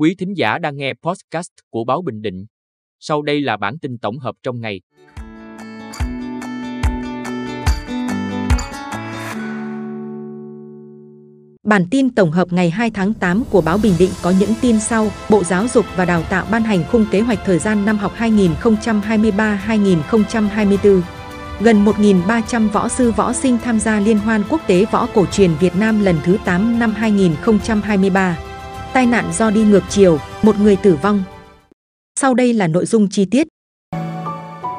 Quý thính giả đang nghe podcast của Báo Bình Định. Sau đây là bản tin tổng hợp trong ngày. Bản tin tổng hợp ngày 2 tháng 8 của Báo Bình Định có những tin sau. Bộ Giáo dục và Đào tạo ban hành khung kế hoạch thời gian năm học 2023-2024. Gần 1.300 võ sư võ sinh tham gia Liên hoan quốc tế võ cổ truyền Việt Nam lần thứ 8 năm 2023. Tai nạn do đi ngược chiều, một người tử vong. Sau đây là nội dung chi tiết.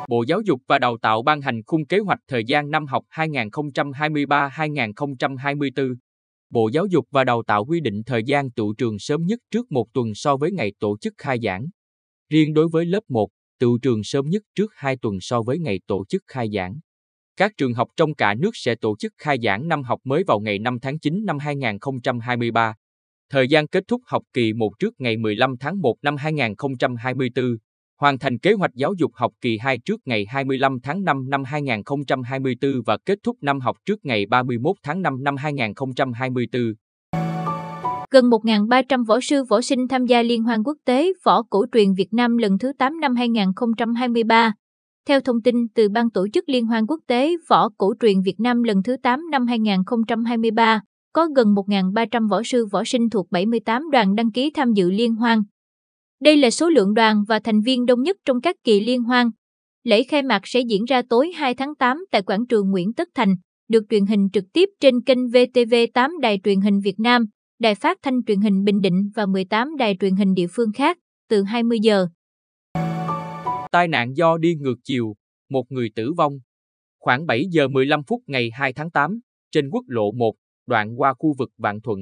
Bộ Giáo dục và Đào tạo ban hành khung kế hoạch thời gian năm học 2023-2024. Bộ Giáo dục và Đào tạo quy định thời gian tụ trường sớm nhất trước một tuần so với ngày tổ chức khai giảng. Riêng đối với lớp 1, tụ trường sớm nhất trước 2 tuần so với ngày tổ chức khai giảng. Các trường học trong cả nước sẽ tổ chức khai giảng năm học mới vào ngày 5 tháng 9 năm 2023. Thời gian kết thúc học kỳ 1 trước ngày 15 tháng 1 năm 2024. Hoàn thành kế hoạch giáo dục học kỳ 2 trước ngày 25 tháng 5 năm 2024 và kết thúc năm học trước ngày 31 tháng 5 năm 2024. Gần 1.300 võ sư võ sinh tham gia Liên hoan quốc tế võ cổ truyền Việt Nam lần thứ 8 năm 2023. Theo thông tin từ Ban tổ chức Liên hoan quốc tế võ cổ truyền Việt Nam lần thứ 8 năm 2023, có gần 1.300 võ sư võ sinh thuộc 78 đoàn đăng ký tham dự liên hoan. Đây là số lượng đoàn và thành viên đông nhất trong các kỳ liên hoan. Lễ khai mạc sẽ diễn ra tối 2 tháng 8 tại quảng trường Nguyễn Tất Thành, được truyền hình trực tiếp trên kênh VTV8 Đài truyền hình Việt Nam, Đài phát thanh truyền hình Bình Định và 18 đài truyền hình địa phương khác, từ 20 giờ. Tai nạn do đi ngược chiều, một người tử vong. Khoảng 7 giờ 15 phút ngày 2 tháng 8, trên quốc lộ 1, đoạn qua khu vực Vạn Thuận,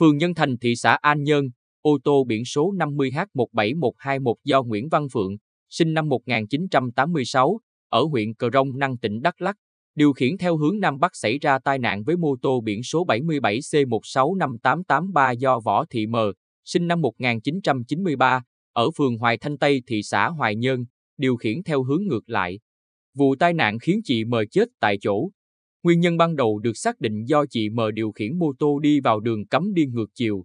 phường Nhân Thành thị xã An Nhơn, ô tô biển số 50H17121 do Nguyễn Văn Phượng, sinh năm 1986, ở huyện Cờ Rông Năng tỉnh Đắk Lắk, điều khiển theo hướng Nam Bắc xảy ra tai nạn với mô tô biển số 77C165883 do Võ Thị Mờ, sinh năm 1993, ở phường Hoài Thanh Tây thị xã Hoài Nhơn, điều khiển theo hướng ngược lại. Vụ tai nạn khiến chị Mờ chết tại chỗ. Nguyên nhân ban đầu được xác định do chị M điều khiển mô tô đi vào đường cấm đi ngược chiều,